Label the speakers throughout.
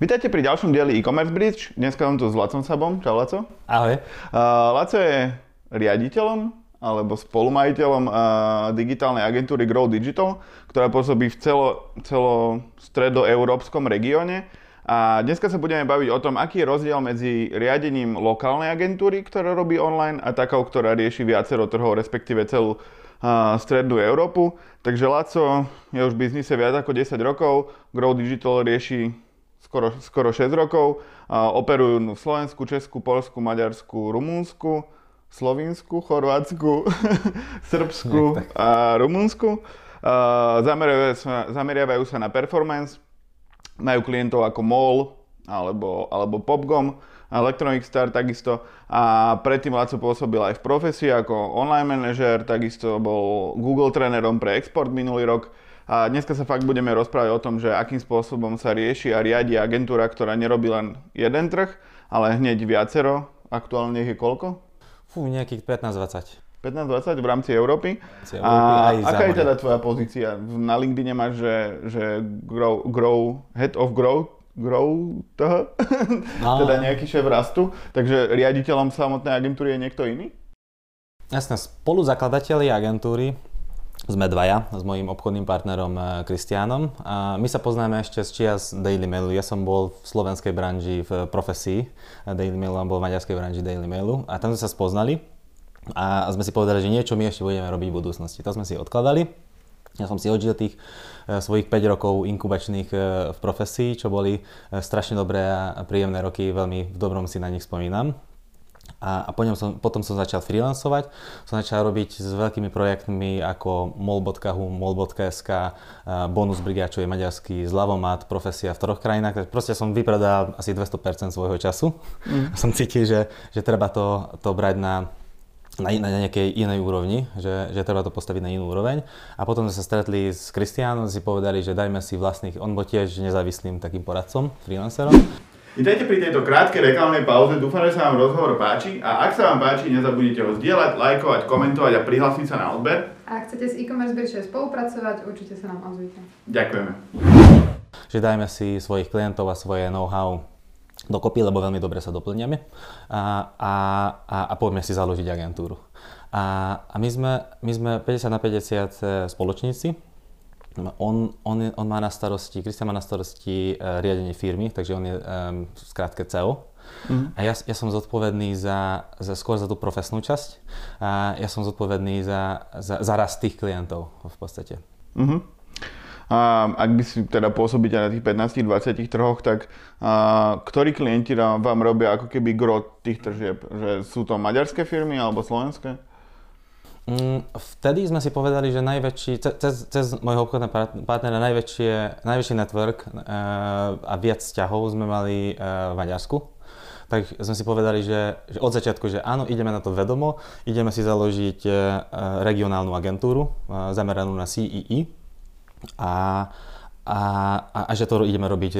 Speaker 1: Vítajte pri ďalšom dieli e-commerce bridge. Dneska mám tu s Lacom Sabom. Čau Laco.
Speaker 2: Ahoj.
Speaker 1: Uh, Laco je riaditeľom alebo spolumajiteľom uh, digitálnej agentúry Grow Digital, ktorá pôsobí v celo, celo stredoeurópskom regióne. A dneska sa budeme baviť o tom, aký je rozdiel medzi riadením lokálnej agentúry, ktorá robí online, a takou, ktorá rieši viacero trhov, respektíve celú uh, strednú Európu. Takže Laco je už v biznise viac ako 10 rokov, Grow Digital rieši skoro, skoro 6 rokov. A operujú v Slovensku, Česku, Polsku, Maďarsku, Rumúnsku, Slovinsku, Chorvátsku, Srbsku a Rumunsku. Zameriavajú sa, zameriavajú sa na performance, majú klientov ako MOL alebo, alebo Popgom, Electronic Star takisto a predtým Laco pôsobil aj v profesii ako online manažer, takisto bol Google trénerom pre export minulý rok a dneska sa fakt budeme rozprávať o tom, že akým spôsobom sa rieši a riadi agentúra, ktorá nerobí len jeden trh, ale hneď viacero. Aktuálne ich je koľko?
Speaker 2: Fú, nejakých 15-20.
Speaker 1: 15-20 v rámci Európy.
Speaker 2: Európy a
Speaker 1: aká je teda tvoja pozícia? Na LinkedIn máš, že, že grow, grow, head of growth, grow toho, no. teda nejaký šéf rastu, takže riaditeľom samotnej agentúry je niekto iný?
Speaker 2: Jasné, spoluzakladatelia agentúry sme dvaja s mojím obchodným partnerom Kristiánom. Eh, a my sa poznáme ešte z čias Daily Mailu. Ja som bol v slovenskej branži v profesii Daily Mailu, a bol v maďarskej branži Daily Mailu. A tam sme sa spoznali a sme si povedali, že niečo my ešte budeme robiť v budúcnosti. To sme si odkladali. Ja som si odžil tých eh, svojich 5 rokov inkubačných eh, v profesii, čo boli strašne dobré a príjemné roky, veľmi v dobrom si na nich spomínam. A, a potom, som, potom som začal freelancovať, som začal robiť s veľkými projektmi ako mol.hu, mol.sk, Bonus Brigade, čo je maďarský zľavomat, profesia v troch krajinách. Proste som vypredal asi 200% svojho času. Mm. Som cítil, že, že treba to, to brať na, na, na nejakej inej úrovni, že, že treba to postaviť na inú úroveň. A potom sme sa stretli s Kristiánom, si povedali, že dajme si vlastných, on bol tiež nezávislým takým poradcom, freelancerom.
Speaker 1: Vítajte pri tejto krátkej reklamnej pauze, dúfam, že sa vám rozhovor páči a ak sa vám páči, nezabudnite ho zdieľať, lajkovať, komentovať a prihlásiť sa na odber.
Speaker 3: A ak chcete s e-commerce Bridge spolupracovať, určite sa nám ozvite.
Speaker 1: Ďakujeme.
Speaker 2: Že dajme si svojich klientov a svoje know-how dokopy, lebo veľmi dobre sa doplňame a, a, a, a poďme si založiť agentúru. A, a my, sme, my sme 50 na 50 spoločníci, on, on, on má na starosti, Kristian má na starosti uh, riadenie firmy, takže on je um, v CEO. Mm. A ja, ja som zodpovedný za, za, skôr za tú profesnú časť a ja som zodpovedný za, za, za rast tých klientov v podstate. Mm-hmm.
Speaker 1: A ak by si teda pôsobíte na tých 15-20 trhoch, tak a, ktorí klienti vám robia ako keby gro tých tržieb? Že sú to maďarské firmy alebo slovenské?
Speaker 2: Mm, vtedy sme si povedali, že najväčší, cez, cez môjho obchodného partnera najväčšie, najväčší network uh, a viac vzťahov sme mali uh, v Maďarsku. Tak sme si povedali, že, že od začiatku, že áno, ideme na to vedomo, ideme si založiť uh, regionálnu agentúru zameranú na CEE a, a, a, a že to ideme robiť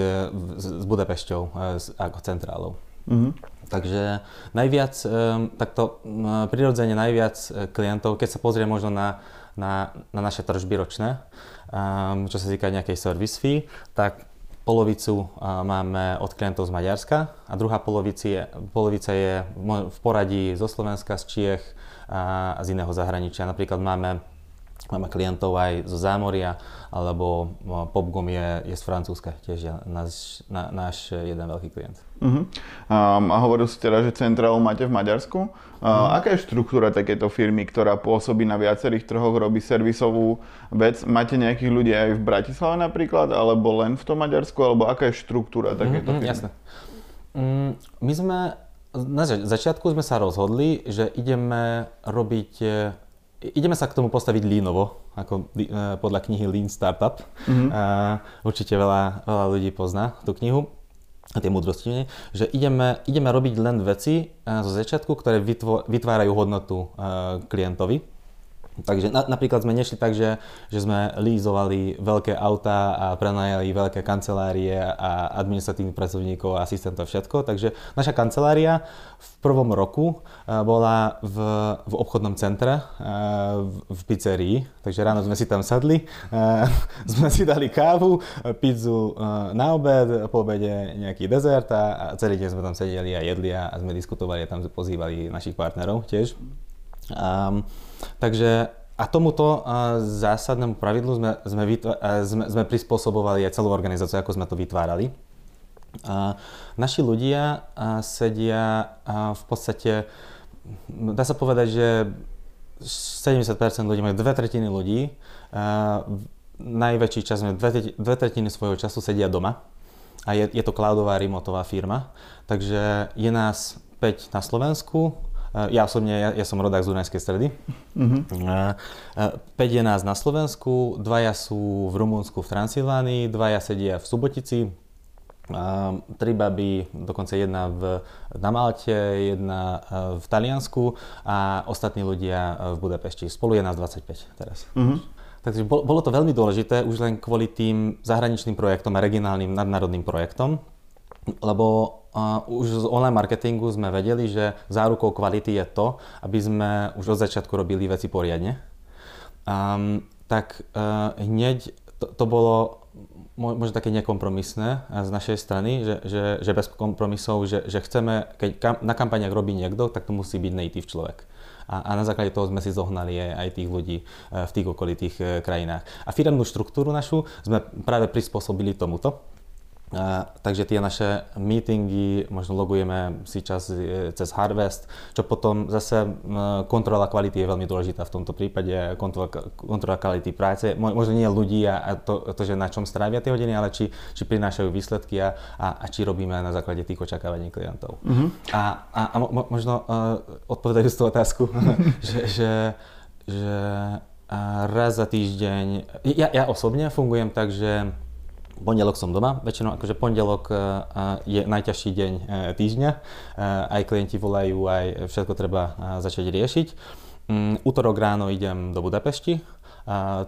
Speaker 2: s, s Budapešťou uh, ako centrálou. Mm-hmm. Takže najviac, um, takto prirodzene najviac e, klientov, keď sa pozrie možno na, na, na naše tržby ročné, um, čo sa týka nejakej service fee, tak polovicu máme od klientov z Maďarska a druhá polovica je, polovica je v poradí zo Slovenska, z Čiech a z iného zahraničia. Napríklad máme Máme klientov aj zo Zámoria, alebo Popgom je, je z Francúzska, tiež je náš, na, náš jeden veľký klient. Uh-huh.
Speaker 1: Um, a hovoril si teda, že centrálu máte v Maďarsku. Uh, uh-huh. Aká je štruktúra takéto firmy, ktorá pôsobí na viacerých trhoch, robí servisovú vec? Máte nejakých ľudí aj v Bratislave napríklad, alebo len v tom Maďarsku, alebo aká je štruktúra takéto uh-huh, firmy?
Speaker 2: Jasné. Um, my sme, na začiatku sme sa rozhodli, že ideme robiť ideme sa k tomu postaviť línovo, ako e, podľa knihy Lean Startup. Mm-hmm. A určite veľa, veľa ľudí pozná tú knihu a tie múdrosti, že ideme, ideme robiť len veci e, zo začiatku, ktoré vytvo, vytvárajú hodnotu klientovi. Takže na, napríklad sme nešli tak, že, že sme lízovali veľké auta a prenajali veľké kancelárie a administratívnych pracovníkov a asistentov všetko. Takže naša kancelária v prvom roku uh, bola v, v obchodnom centre uh, v, v pizzerii. Takže ráno sme si tam sadli, uh, sme si dali kávu, pizzu na obed, po obede nejaký dezert a, celý deň sme tam sedeli a jedli a, sme diskutovali a tam pozývali našich partnerov tiež. Um, takže a tomuto zásadnému pravidlu sme, sme, sme, sme prispôsobovali aj celú organizáciu, ako sme to vytvárali. Naši ľudia sedia v podstate, dá sa povedať, že 70% ľudí, majú dve tretiny ľudí, najväčší čas, dve, dve tretiny svojho času sedia doma a je, je to cloudová remotová firma, takže je nás 5 na Slovensku, ja osobne, ja, ja som rodák z Dunajskej stredy. Uh, 5 je nás na Slovensku, dvaja sú v Rumunsku v Transylvánii, dvaja sedia v Subotici, tri baby, dokonca jedna v, na Malte, jedna uh, v Taliansku a ostatní ľudia v Budapešti. Spolu je nás 25 teraz. Uh-huh. Takže bolo to veľmi dôležité už len kvôli tým zahraničným projektom a regionálnym nadnárodným projektom, lebo uh, už z online marketingu sme vedeli, že zárukou kvality je to, aby sme už od začiatku robili veci poriadne. Um, tak uh, hneď to, to bolo možno také nekompromisné z našej strany, že, že, že bez kompromisov, že, že chceme, keď kam, na kampaniach robí niekto, tak to musí byť native človek. A, a na základe toho sme si zohnali aj, aj tých ľudí e, v tých okolitých e, krajinách. A firemnú štruktúru našu sme práve prispôsobili tomuto. Takže tie naše meetingy možno logujeme si čas e, cez Harvest, čo potom zase kontrola kvality je veľmi dôležitá v tomto prípade, kontrola, kontrola kvality práce, možno nie ľudí a, a to, to, že na čom strávia tie hodiny, ale či, či prinášajú výsledky a, a, a či robíme na základe tých očakávaní klientov. Uh-huh. A, a, a mo, možno uh, odpovedajú z tú otázku, že, že, že raz za týždeň, ja, ja osobne fungujem tak, že pondelok som doma, väčšinou akože pondelok e, e, je najťažší deň e, týždňa, aj klienti volajú, aj všetko treba začať riešiť. Mm, útorok ráno idem do Budapešti,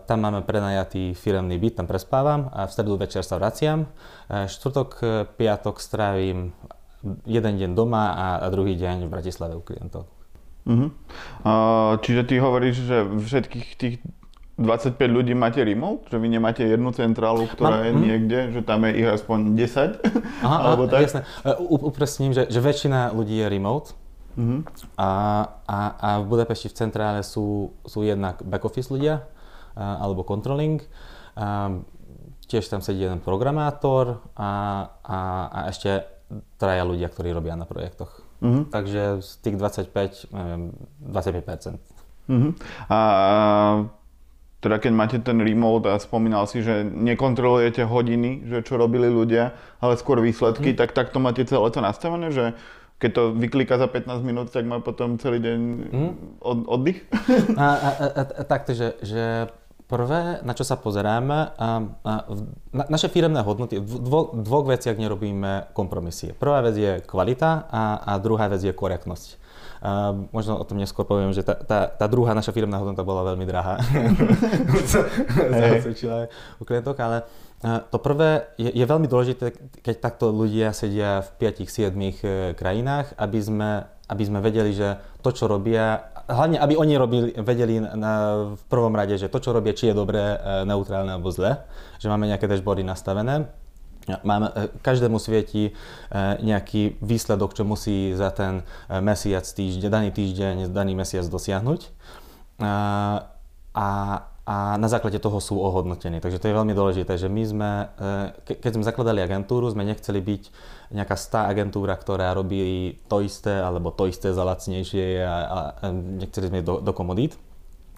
Speaker 2: tam máme prenajatý firemný byt, tam prespávam a v stredu večer sa vraciam. Štvrtok, piatok strávim jeden deň doma a, druhý deň v Bratislave u klientov. Uh-huh.
Speaker 1: Uh, čiže ty hovoríš, že všetkých tých 25 ľudí máte remote? Že vy nemáte jednu centrálu, ktorá Mám, je hm? niekde, že tam je ich aspoň 10?
Speaker 2: Aha, alebo tak? jasné. E, upresním, že, že väčšina ľudí je remote. Uh-huh. A, a, a v Budapešti v centrále sú, sú jednak back office ľudia, a, alebo controlling. A, tiež tam sedí jeden programátor a, a, a ešte traja ľudia, ktorí robia na projektoch. Uh-huh. Takže z tých 25, neviem, 25%. Uh-huh.
Speaker 1: A teda keď máte ten remote a spomínal si, že nekontrolujete hodiny, že čo robili ľudia, ale skôr výsledky, mm. tak takto máte celé to nastavené, že keď to vyklika za 15 minút, tak má potom celý deň mm. od, oddych?
Speaker 2: A, a, a, a takto, že, že prvé, na čo sa pozeráme, a, a, na, naše firemné hodnoty, v dvo, dvoch veciach nerobíme kompromisy. Prvá vec je kvalita a, a druhá vec je korektnosť. A možno o tom neskôr poviem, že tá, tá, tá druhá naša firmná hodnota bola veľmi drahá. Zasvedčila u klientok, ale to prvé je, je veľmi dôležité, keď takto ľudia sedia v 5-7 e, krajinách, aby sme, aby sme vedeli, že to, čo robia, hlavne aby oni robili, vedeli na, v prvom rade, že to, čo robia, či je dobré, e, neutrálne alebo zlé, že máme nejaké dashboardy nastavené Máme, e, každému svieti e, nejaký výsledok, čo musí za ten e, mesiac, týždeň, daný týždeň, daný mesiac dosiahnuť. A, a na základe toho sú ohodnotení. Takže to je veľmi dôležité, že my sme, keď sme zakladali agentúru, sme nechceli byť nejaká stá agentúra, ktorá robí to isté alebo to isté za lacnejšie a, a nechceli sme do, do komodít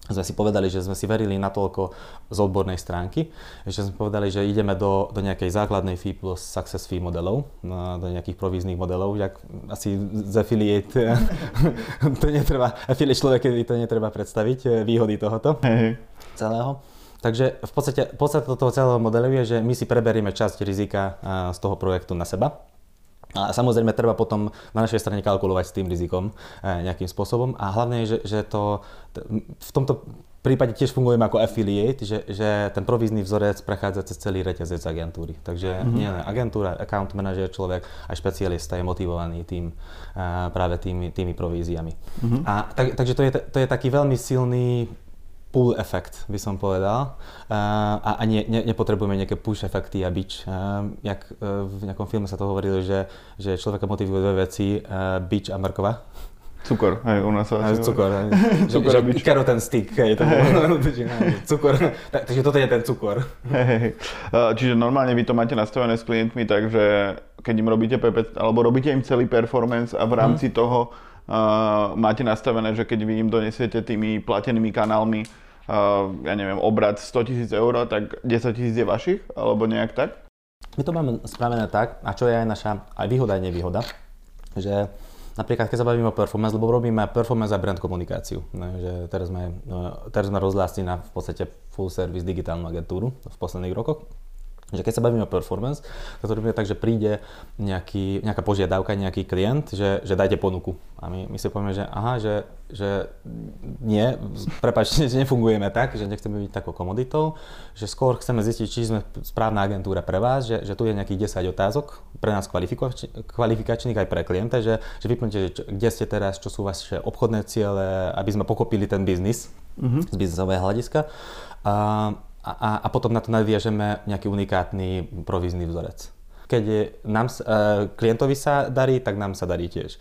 Speaker 2: sme si povedali, že sme si verili natoľko z odbornej stránky, že sme povedali, že ideme do, do nejakej základnej fee plus success fee modelov, do nejakých províznych modelov, jak asi z affiliate, to netreba, affiliate človek, to netreba predstaviť, eh, výhody tohoto hey. celého. Takže v podstate podstata toho celého modelu je, že my si preberieme časť rizika eh, z toho projektu na seba A samozrejme treba potom na našej strane kalkulovať s tým rizikom nejakým spôsobom a hlavne je, že, že to v tomto prípade tiež fungujeme ako affiliate, že, že ten provízny vzorec prechádza cez celý reťazec agentúry. Takže mm-hmm. nie len agentúra, account manager človek, aj špecialista je motivovaný tým, uh, práve tými, tými províziami. Mm-hmm. A, tak, takže to je, to je taký veľmi silný pull efekt, by som povedal. Uh, a a nie, ne, nepotrebujeme nejaké push efekty a bič. Uh, jak uh, v nejakom filme sa to hovorilo, že, že človeka motivujú dve veci, bič a mrkva.
Speaker 1: Cukor, hej, u nás sa
Speaker 2: Aj, cukor, hej. cukor že, že ten stick, hej, to cukor, tak, takže toto je ten cukor.
Speaker 1: Hej, čiže normálne vy to máte nastavené s klientmi, takže keď im robíte PP, alebo robíte im celý performance a v rámci hmm. toho uh, máte nastavené, že keď vy im donesiete tými platenými kanálmi, ja neviem, obrad 100 tisíc eur, tak 10 tisíc je vašich, alebo nejak tak?
Speaker 2: My to máme spravené tak, a čo je aj naša aj výhoda, aj nevýhoda, že Napríklad, keď sa bavíme o performance, lebo robíme performance a brand komunikáciu. Ne, že teraz sme, no, teraz sme rozlástli na v podstate full service digitálnu agentúru v posledných rokoch že keď sa bavíme o performance, tak to robíme tak, že príde nejaký, nejaká požiadavka, nejaký klient, že, že dajte ponuku. A my, my si povieme, že aha, že, že nie, prepáčte, že nefungujeme tak, že nechceme byť takou komoditou, že skôr chceme zistiť, či sme správna agentúra pre vás, že, že tu je nejakých 10 otázok pre nás kvalifikačných aj pre klienta, že, že vyplňte, že kde ste teraz, čo sú vaše obchodné ciele, aby sme pokopili ten biznis uh-huh. z biznisového hľadiska. A, a, a potom na to nadviažeme nejaký unikátny provízny vzorec. Keď nám, e, klientovi sa darí, tak nám sa darí tiež.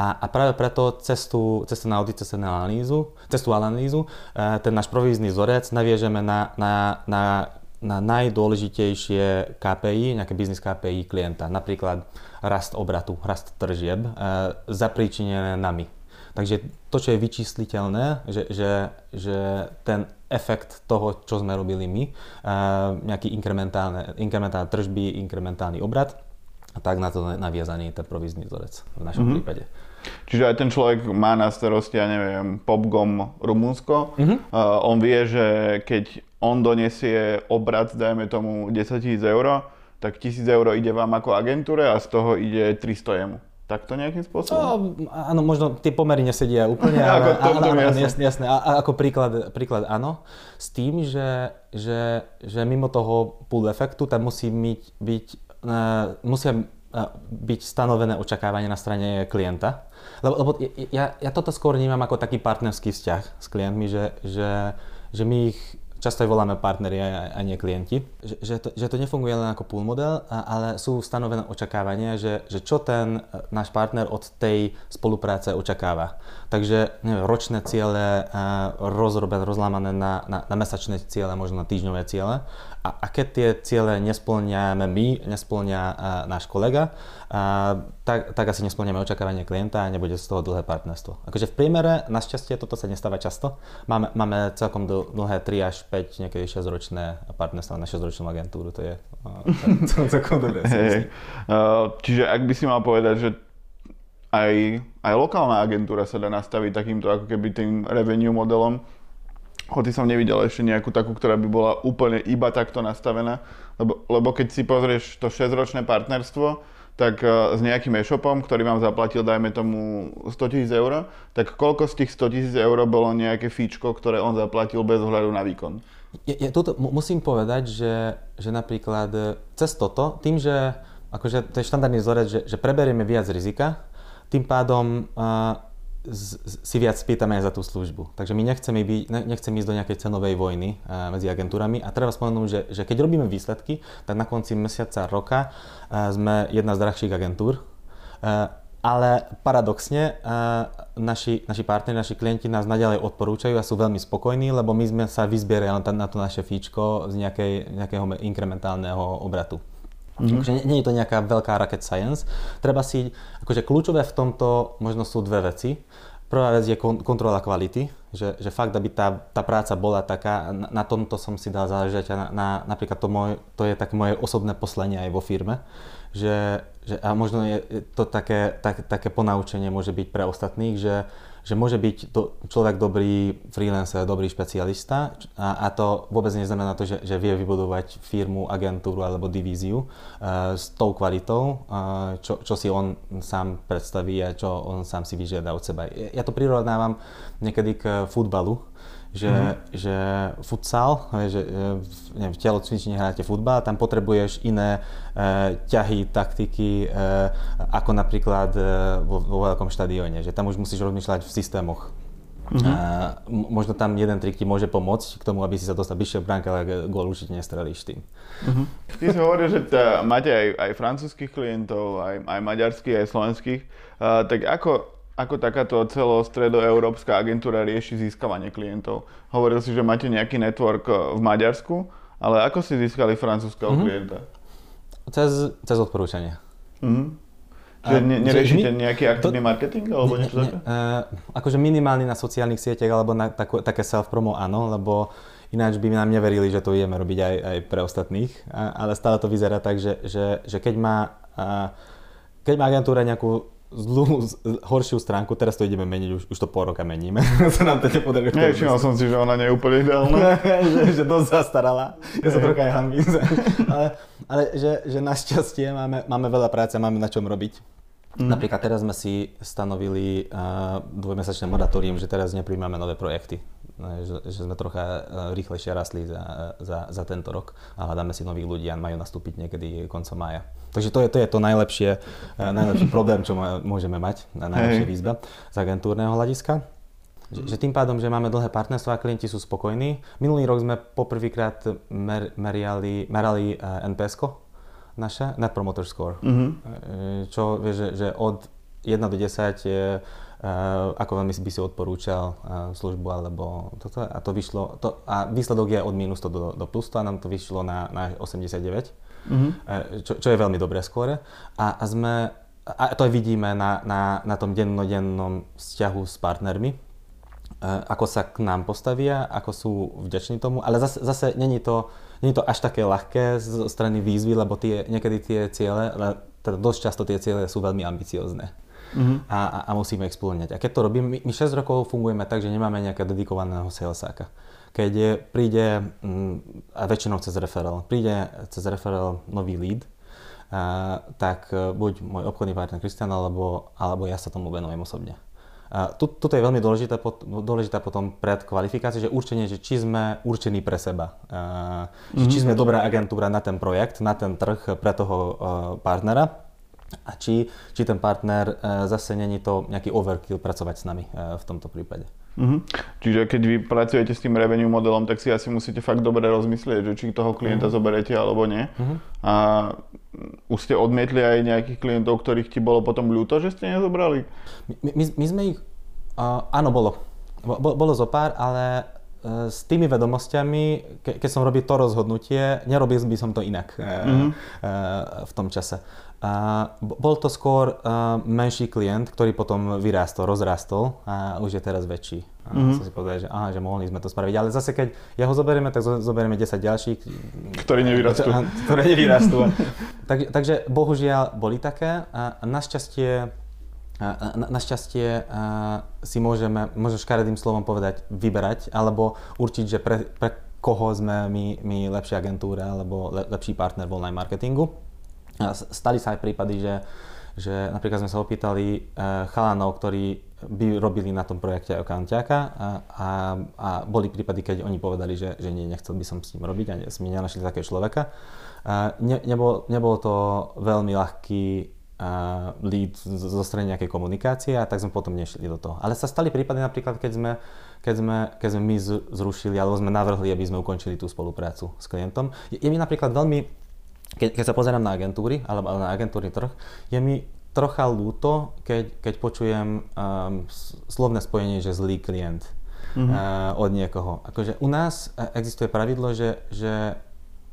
Speaker 2: A, a práve preto cestu, cestu na audit, cestu na analýzu, cestu analýzu, e, ten náš provízny vzorec naviežeme na, na, na, na najdôležitejšie KPI, nejaké biznis KPI klienta, napríklad rast obratu, rast tržieb, e, zapríčinené nami. Takže to, čo je vyčísliteľné, že, že, že ten efekt toho, čo sme robili my, nejaký inkrementálne, inkrementálne tržby, inkrementálny obrad, a tak na to naviazaný ten provízny vzorec v našom mm-hmm. prípade.
Speaker 1: Čiže aj ten človek má na starosti, ja neviem, Popgom Rumunsko. Mm-hmm. Uh, on vie, že keď on donesie obrad, dajme tomu 10 000 eur, tak 1000 eur ide vám ako agentúre a z toho ide 300 jemu. Takto nejakým spôsobom?
Speaker 2: No, áno, možno tie pomery nesedia úplne, ale, ako, áno, áno, jasné. jasné. A, a ako príklad, príklad áno, s tým, že, že, že mimo toho pull efektu tam musí byť, byť uh, musia uh, byť stanovené očakávanie na strane klienta. Lebo, lebo ja, ja toto skôr vnímam ako taký partnerský vzťah s klientmi, že, že, že my ich často aj voláme partneri a, a nie klienti, že, že, to, že to nefunguje len ako pool model, ale sú stanovené očakávania, že, že čo ten e, náš partner od tej spolupráce očakáva. Takže neviem, ročné ciele rozrobené, rozlámané na, na, na mesačné ciele, možno na týždňové ciele a, a keď tie ciele nesplňame my, nesplňa náš kolega, tak, tak asi nesplňame očakávanie klienta a nebude z toho dlhé partnerstvo. Akože v priemere, našťastie, toto sa nestáva často. Máme, máme celkom dlhé 3 až 5, niekedy 6 ročné partnerstvo na 6 ročnú agentúru, to je celkom dobré.
Speaker 1: Hey. Čiže ak by si mal povedať, že aj, aj lokálna agentúra sa dá nastaviť takýmto ako keby tým revenue modelom, Hoci som nevidel ešte nejakú takú, ktorá by bola úplne iba takto nastavená, lebo, lebo keď si pozrieš to 6-ročné partnerstvo, tak uh, s nejakým e-shopom, ktorý vám zaplatil, dajme tomu 100 tisíc eur, tak koľko z tých 100 tisíc eur bolo nejaké fíčko, ktoré on zaplatil bez ohľadu na výkon?
Speaker 2: Ja, ja tuto musím povedať, že, že napríklad e, cez toto, tým, že akože to je štandardný vzorec, že, že preberieme viac rizika, tým pádom uh, si viac spýtame aj za tú službu. Takže my nechceme, byť, nechceme ísť do nejakej cenovej vojny uh, medzi agentúrami a treba spomenúť, že, že keď robíme výsledky, tak na konci mesiaca roka uh, sme jedna z drahších agentúr. Uh, ale paradoxne naši, naši partneri, naši klienti nás naďalej odporúčajú a sú veľmi spokojní, lebo my sme sa vyzbierali na to naše fíčko z nejakej, nejakého inkrementálneho obratu. Mm-hmm. Nie, je to nejaká veľká rocket science. Treba si, akože kľúčové v tomto možno sú dve veci. Prvá vec je kon, kontrola kvality, že, že fakt, aby tá, tá práca bola taká, na, na tomto som si dal záležať a na, na, napríklad to, môj, to je také moje osobné poslanie aj vo firme, že, že a možno je to také, tak, také ponaučenie môže byť pre ostatných, že, že môže byť do, človek dobrý freelancer, dobrý špecialista a, a to vôbec neznamená to, že, že vie vybudovať firmu, agentúru alebo divíziu uh, s tou kvalitou, uh, čo, čo si on sám predstaví a čo on sám si vyžiada od seba. Ja to prirovnávam niekedy k futbalu, že, mm-hmm. že futsal, že neviem, v telocvični hráte futbal, tam potrebuješ iné e, ťahy, taktiky, e, ako napríklad e, vo, vo veľkom štadióne, že tam už musíš rozmýšľať v systémoch. Mm-hmm. A, možno tam jeden trik ti môže pomôcť k tomu, aby si sa dostal bližšie k bránke, ale gól určite nestrelíš tým.
Speaker 1: Mm-hmm. Ty si hovoril, že tá, máte aj, aj francúzských klientov, aj, aj maďarských, aj slovenských. Uh, tak ako, ako takáto celostredoeurópska agentúra rieši získavanie klientov? Hovoril si, že máte nejaký network eh, v Maďarsku, ale ako si získali francúzského mm-hmm. klienta?
Speaker 2: Cez, cez odporúčanie.
Speaker 1: Mm-hmm. Že ne, neriešite my, nejaký aktívny to, marketing alebo niečo také? Uh,
Speaker 2: akože minimálny na sociálnych sieťach alebo na takú, také self-promo áno, lebo ináč by nám neverili, že to ideme robiť aj, aj pre ostatných. A, ale stále to vyzerá tak, že, že, že keď má uh, keď má agentúra nejakú zlú, horšiu stránku, teraz to ideme meniť, už, už to pol roka meníme. sa nám to nepodarilo.
Speaker 1: Nevšimol som si, že ona nie je úplne ideálna.
Speaker 2: že, že dosť zastarala. Ja sa trocha aj hambím. ale ale že, že našťastie máme, máme veľa práce, máme na čom robiť. Mm. Napríklad teraz sme si stanovili uh, dvojmesačné moratórium, že teraz nepríjmame nové projekty. Že, že sme trocha uh, rýchlejšie rastli za, za, za tento rok a hľadáme si nových ľudí a majú nastúpiť niekedy koncom mája. Takže to je to, je to najlepšie, uh, najlepší problém, čo môžeme mať, na najlepšia výzva z agentúrneho hľadiska. Že, že tým pádom, že máme dlhé partnerstvo a klienti sú spokojní. Minulý rok sme poprvýkrát mer, meriali, merali uh, naše, Net Promoter Score. Mm-hmm. Čo vie, že, že od 1 do 10 je, uh, ako veľmi by si odporúčal uh, službu alebo toto. A to vyšlo, to, a výsledok je od minus 100 do, do plus 100 a nám to vyšlo na, na 89. Mm-hmm. Čo, čo je veľmi dobré skôr. A, a sme a to vidíme na, na, na tom dennodennom vzťahu s partnermi, ako sa k nám postavia, ako sú vďační tomu, ale zase, zase není to, není to až také ľahké zo strany výzvy, lebo tie, niekedy tie ciele, teda dosť často tie ciele sú veľmi ambiciozne. Mm-hmm. A, a, musíme ich splňať. A keď to robíme, my, my 6 rokov fungujeme tak, že nemáme nejakého dedikovaného salesáka. Keď je, príde, mm, a väčšinou cez referral, príde cez referral nový lead, a, tak e, buď môj obchodný partner Kristian, alebo, alebo ja sa tomu venujem osobne. Tu, toto je veľmi dôležité, dôležité potom pred kvalifikáciou, že určenie, že či sme určení pre seba. Mm-hmm. Či sme dobrá agentúra na ten projekt, na ten trh pre toho partnera a či, či ten partner zase není to nejaký overkill pracovať s nami v tomto prípade.
Speaker 1: Mm-hmm. Čiže keď vy pracujete s tým revenue modelom, tak si asi musíte fakt dobre rozmyslieť, že či toho klienta mm-hmm. zoberete alebo nie. Mm-hmm. A už ste odmietli aj nejakých klientov, ktorých ti bolo potom ľúto, že ste nezobrali?
Speaker 2: My, my, my sme ich, uh, áno, bolo. Bo, bolo zo pár, ale uh, s tými vedomosťami, ke, keď som robil to rozhodnutie, nerobil by som to inak mm-hmm. uh, v tom čase. Uh, bol to skôr uh, menší klient, ktorý potom vyrástol, rozrastol a už je teraz väčší. A mm-hmm. som si povedal, že, aha, že mohli sme to spraviť. Ale zase keď ja ho zoberieme, tak zoberieme 10 ďalších.
Speaker 1: Ktorí nevyrastú.
Speaker 2: Ktoré nevyrastú. tak, takže bohužiaľ boli také. A našťastie na, našťastie si môžeme, možno škaredým slovom povedať, vyberať, alebo určiť, že pre, pre koho sme my, my lepšia agentúra, alebo le, lepší partner v online marketingu. Stali sa aj prípady, že, že napríklad sme sa opýtali e, chalanov, ktorí by robili na tom projekte accountiaka a, a, a boli prípady, keď oni povedali, že, že nie, nechcel by som s ním robiť a sme nenašli takého človeka. Ne, nebol, nebolo to veľmi ľahký uh, lead zo strany nejakej komunikácie a tak sme potom nešli do toho. Ale sa stali prípady napríklad, keď sme, keď sme, keď sme my zrušili alebo sme navrhli, aby sme ukončili tú spoluprácu s klientom. Je, je mi napríklad veľmi keď, keď sa pozerám na agentúry, alebo na agentúrny trh, je mi trocha ľúto, keď, keď počujem um, slovné spojenie, že zlý klient mm-hmm. uh, od niekoho. Akože u nás e, existuje pravidlo, že, že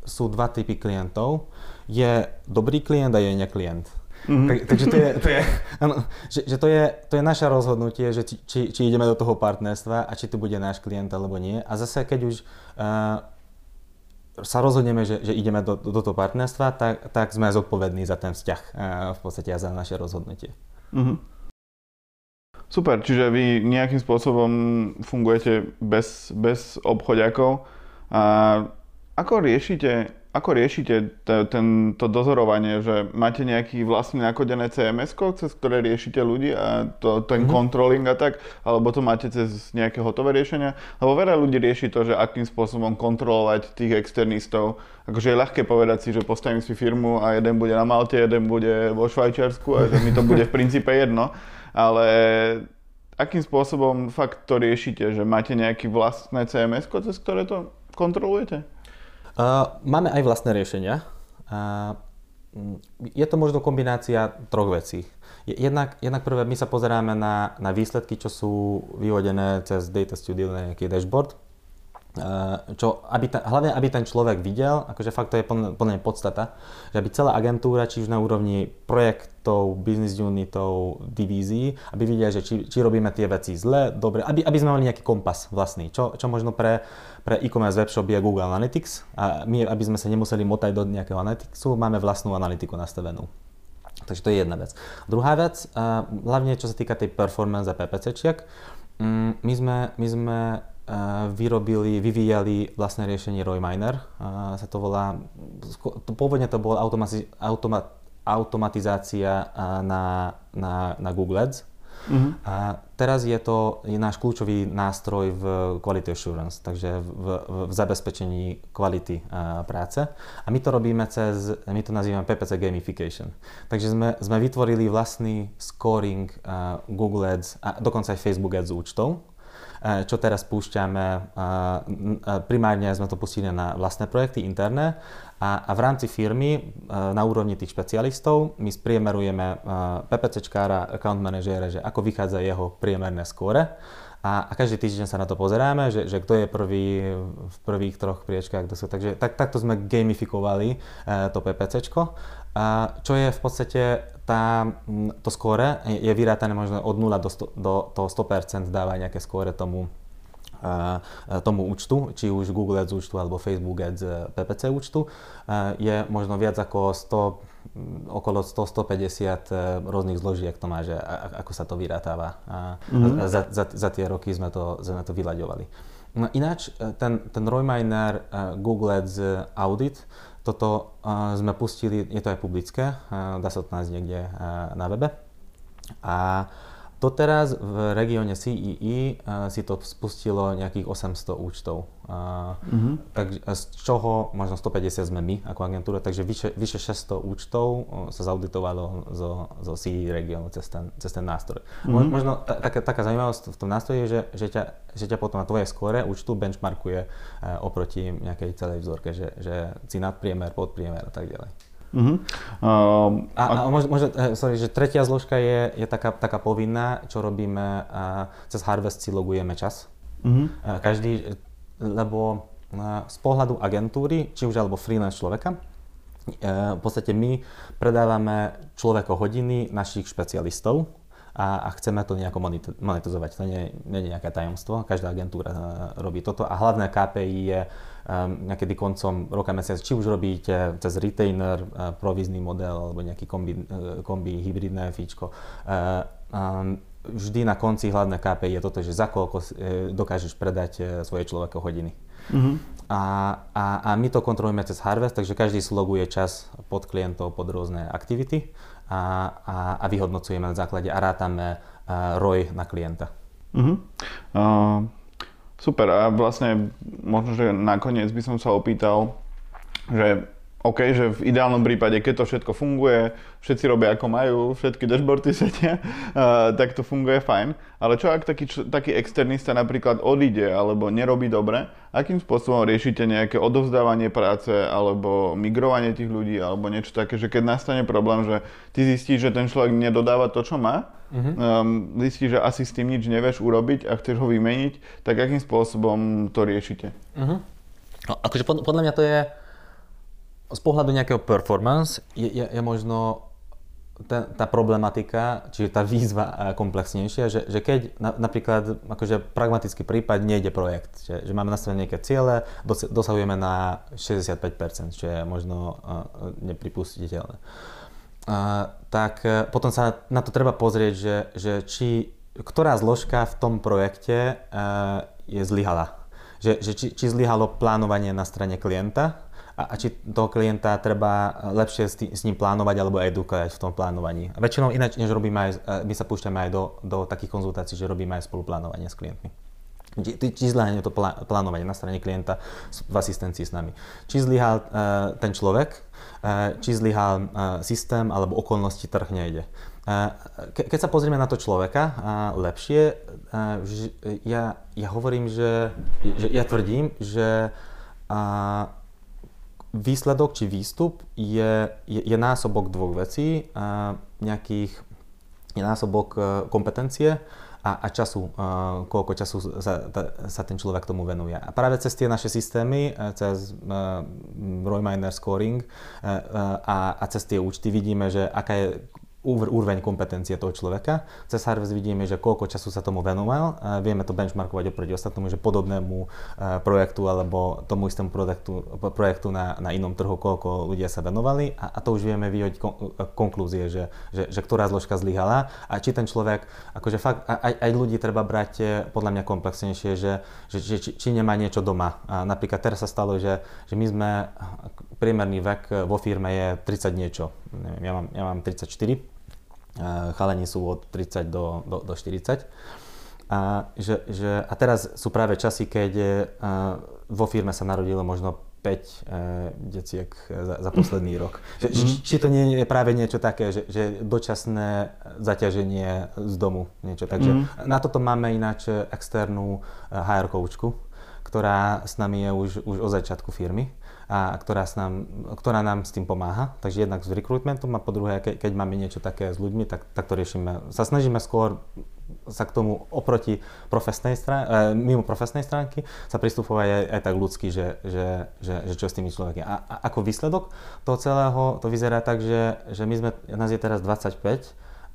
Speaker 2: sú dva typy klientov. Je dobrý klient a je neklient. Mm-hmm. Tak, takže to je, to je, ano, že, že to, je, to je naše rozhodnutie, že či, či ideme do toho partnerstva a či to bude náš klient alebo nie. A zase keď už uh, sa rozhodneme, že, že ideme do, do, do toho partnerstva, tak, tak sme zodpovední za ten vzťah v podstate a za naše rozhodnutie. Mm-hmm.
Speaker 1: Super, čiže vy nejakým spôsobom fungujete bez, bez obchodiakov. A ako riešite, ako riešite ten, to dozorovanie, že máte nejaký vlastne nakodené cms cez ktoré riešite ľudí a to, ten mm-hmm. controlling a tak, alebo to máte cez nejaké hotové riešenia? Lebo veľa ľudí rieši to, že akým spôsobom kontrolovať tých externistov. Akože je ľahké povedať si, že postavím si firmu a jeden bude na Malte, jeden bude vo Švajčiarsku a že mi to bude v princípe jedno ale akým spôsobom fakt to riešite? Že máte nejaké vlastné CMS, cez ktoré to kontrolujete?
Speaker 2: Máme aj vlastné riešenia. Uh, je to možno kombinácia troch vecí. Jednak, jednak prvé, my sa pozeráme na, na výsledky, čo sú vyvodené cez Data Studio na nejaký dashboard čo, aby ten, hlavne aby ten človek videl, akože fakt to je plne, podstata, že aby celá agentúra, či už na úrovni projektov, business unitov, divízií, aby videli, že či, či robíme tie veci zle, dobre, aby, aby sme mali nejaký kompas vlastný, čo, čo možno pre, pre e-commerce webshop je Google Analytics a my, aby sme sa nemuseli motať do nejakého analyticsu, máme vlastnú analytiku nastavenú. Takže to je jedna vec. Druhá vec, eh, hlavne čo sa týka tej performance a PPCčiek, mm, my sme, my sme vyrobili, vyvíjali vlastné riešenie Roy Miner. Sa to volá, pôvodne to bola automati, automa, automatizácia na, na, na Google Ads. Uh-huh. A teraz je to je náš kľúčový nástroj v quality assurance, takže v, v zabezpečení kvality práce. A my to robíme cez, my to nazývame PPC gamification. Takže sme, sme vytvorili vlastný scoring Google Ads a dokonca aj Facebook Ads účtov čo teraz spúšťame. Eh, eh, primárne sme to pustili na vlastné projekty interné a, a v rámci firmy na úrovni tých špecialistov my spriemerujeme PPCčkára, account manažera, že ako vychádza jeho priemerné skóre a, a každý týždeň sa na to pozeráme, že, že kto je prvý v prvých troch priečkách, kto sú. Takže tak, takto sme gamifikovali to PPCčko, a čo je v podstate tá, to skóre je vyrátané možno od 0 do, 100, do toho 100% dáva nejaké skóre tomu, tomu účtu, či už Google Ads účtu alebo Facebook Ads e, PPC účtu, je možno viac ako 100, okolo 100-150 e, rôznych zložiek to má, že ako sa to vyrátáva. Mm-hmm. Za, za, za tie roky sme to, sme to vyľaďovali. No ináč, e, ten, ten Royminer Google Ads Audit, toto sme pustili, je to aj publické, dá sa to nájsť niekde na webe. A Doteraz v regióne CEE uh, si to spustilo nejakých 800 účtov. Uh, mm-hmm. tak, z čoho možno 150 sme my ako agentúra, takže vyše, vyše 600 účtov uh, sa zauditovalo zo, zo CEE regiónu cez ten, cez ten nástroj. Mm-hmm. Možno ta, taká, taká zaujímavosť v tom nástroji je, že, že, ťa, že ťa potom na tvojej skóre účtu benchmarkuje uh, oproti nejakej celej vzorke, že, že si nadpriemer, podpriemer a tak ďalej. Uh-huh. Uh, a, a možno, možno eh, sorry, že tretia zložka je, je taká, taká povinná, čo robíme, uh, cez Harvest si logujeme čas. Uh-huh. Uh, každý, lebo uh, z pohľadu agentúry, či už alebo freelance človeka, uh, v podstate my predávame človeko hodiny našich špecialistov, a, a chceme to nejako monetizovať. To nie, nie je nejaké tajomstvo, každá agentúra robí toto a hlavné KPI je um, koncom roka, mesiac, či už robíte cez retainer, uh, provízny model alebo nejaký kombi, uh, kombi hybridné fíčko. Uh, um, vždy na konci hlavné KPI je toto, že za koľko dokážeš predať svoje človeko hodiny. Uh-huh. A, a, a my to kontrolujeme cez Harvest, takže každý sloguje čas pod klientov, pod rôzne aktivity a, a, a vyhodnocujeme na základe a rátame uh, ROI na klienta. Uh-huh.
Speaker 1: Uh, super, a vlastne možno, že nakoniec by som sa opýtal, že OK, že v ideálnom prípade, keď to všetko funguje, všetci robia ako majú, všetky dashboardy sedia, uh, tak to funguje fajn. Ale čo ak taký, čo, taký externista napríklad odíde alebo nerobí dobre, akým spôsobom riešite nejaké odovzdávanie práce alebo migrovanie tých ľudí alebo niečo také, že keď nastane problém, že ty zistíš, že ten človek nedodáva to, čo má, uh-huh. um, zistíš, že asi s tým nič nevieš urobiť a chceš ho vymeniť, tak akým spôsobom to riešite? Uh-huh.
Speaker 2: No, akože pod, podľa mňa to je z pohľadu nejakého performance je, je, je možno tá, tá problematika, čiže tá výzva komplexnejšia, že, že keď na, napríklad akože pragmatický prípad nejde projekt, že, že máme nastavené nejaké ciele, dos, dosahujeme na 65%, čo je možno uh, nepripustiteľné. Uh, tak uh, potom sa na to treba pozrieť, že, že či ktorá zložka v tom projekte uh, je zlyhala. Že, že či, či zlyhalo plánovanie na strane klienta a, a či toho klienta treba lepšie s, tý, s ním plánovať alebo edukovať v tom plánovaní. A väčšinou ináč, než robíme aj, my sa púšťame aj do, do takých konzultácií, že robíme aj spoluplánovanie s klientmi. Či, či zlyhanie to plánovanie na strane klienta v asistencii s nami. Či zlyhal uh, ten človek, uh, či zlyhal uh, systém alebo okolnosti trh nejde. Ke, keď sa pozrieme na to človeka lepšie, ja, ja hovorím, že, že ja tvrdím, že výsledok či výstup je, je, je násobok dvoch vecí, nejakých je násobok kompetencie a, a času, uh, koľko času sa, sa ten človek tomu venuje. A práve cez tie naše systémy, cez uh, Royminer scoring a, a cez tie účty vidíme, že aká je úroveň kompetencie toho človeka. Cez Harvest vidíme, že koľko času sa tomu venoval. Vieme to benchmarkovať oproti ostatnému, že podobnému projektu alebo tomu istému projektu, projektu na, na inom trhu, koľko ľudia sa venovali a, a to už vieme vyhodiť konklúzie, že, že, že ktorá zložka zlyhala a či ten človek, akože fakt, aj, aj ľudí treba brať eh, podľa mňa komplexnejšie, že, že, že či, či nemá niečo doma. A napríklad teraz sa stalo, že, že my sme, priemerný vek vo firme je 30 niečo. Neviem, ja mám, ja mám 34 chalani sú od 30 do, do, do 40. A, že, že, a teraz sú práve časy, keď je, vo firme sa narodilo možno 5 e, deciek za, za posledný rok. Že, mm-hmm. Či to nie je práve niečo také, že, že dočasné zaťaženie z domu, niečo. Takže mm-hmm. na toto máme ináč externú HR coachku, ktorá s nami je už, už od začiatku firmy a ktorá, s nám, ktorá nám s tým pomáha. Takže jednak s recruitmentom a po druhé, ke, keď máme niečo také s ľuďmi, tak, tak to riešime. Sa snažíme skôr sa k tomu oproti profesnej stránke, mimo profesnej stránky sa pristupovať aj, aj tak ľudsky, že, že, že, že čo s tými človekmi. A, a ako výsledok toho celého to vyzerá tak, že, že my sme, nás je teraz 25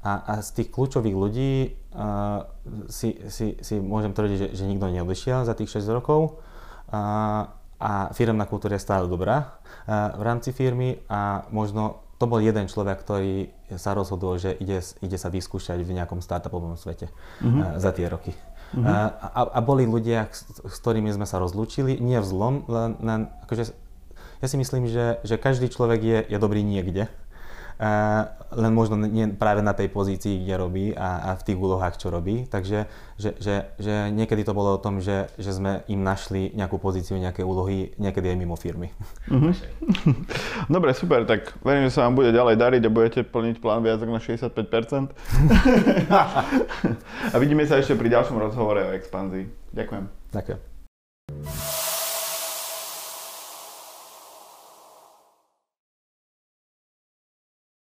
Speaker 2: a, a z tých kľúčových ľudí uh, si, si, si môžem tvrdiť, že, že nikto neodišiel za tých 6 rokov. Uh, a firmná kultúra je stále dobrá v rámci firmy a možno to bol jeden človek, ktorý sa rozhodol, že ide, ide sa vyskúšať v nejakom startupovom svete mm-hmm. za tie roky. Mm-hmm. A, a boli ľudia, s, s ktorými sme sa rozlúčili, nie v zlom, len, len akože ja si myslím, že, že každý človek je, je dobrý niekde len možno nie práve na tej pozícii, kde robí a, a v tých úlohách, čo robí. Takže že, že, že niekedy to bolo o tom, že, že sme im našli nejakú pozíciu, nejaké úlohy, niekedy aj mimo firmy. Mm-hmm.
Speaker 1: Dobre, super, tak verím, že sa vám bude ďalej dariť a budete plniť plán viac na 65%. a vidíme sa ešte pri ďalšom rozhovore o expanzii. Ďakujem.
Speaker 2: Ďakujem.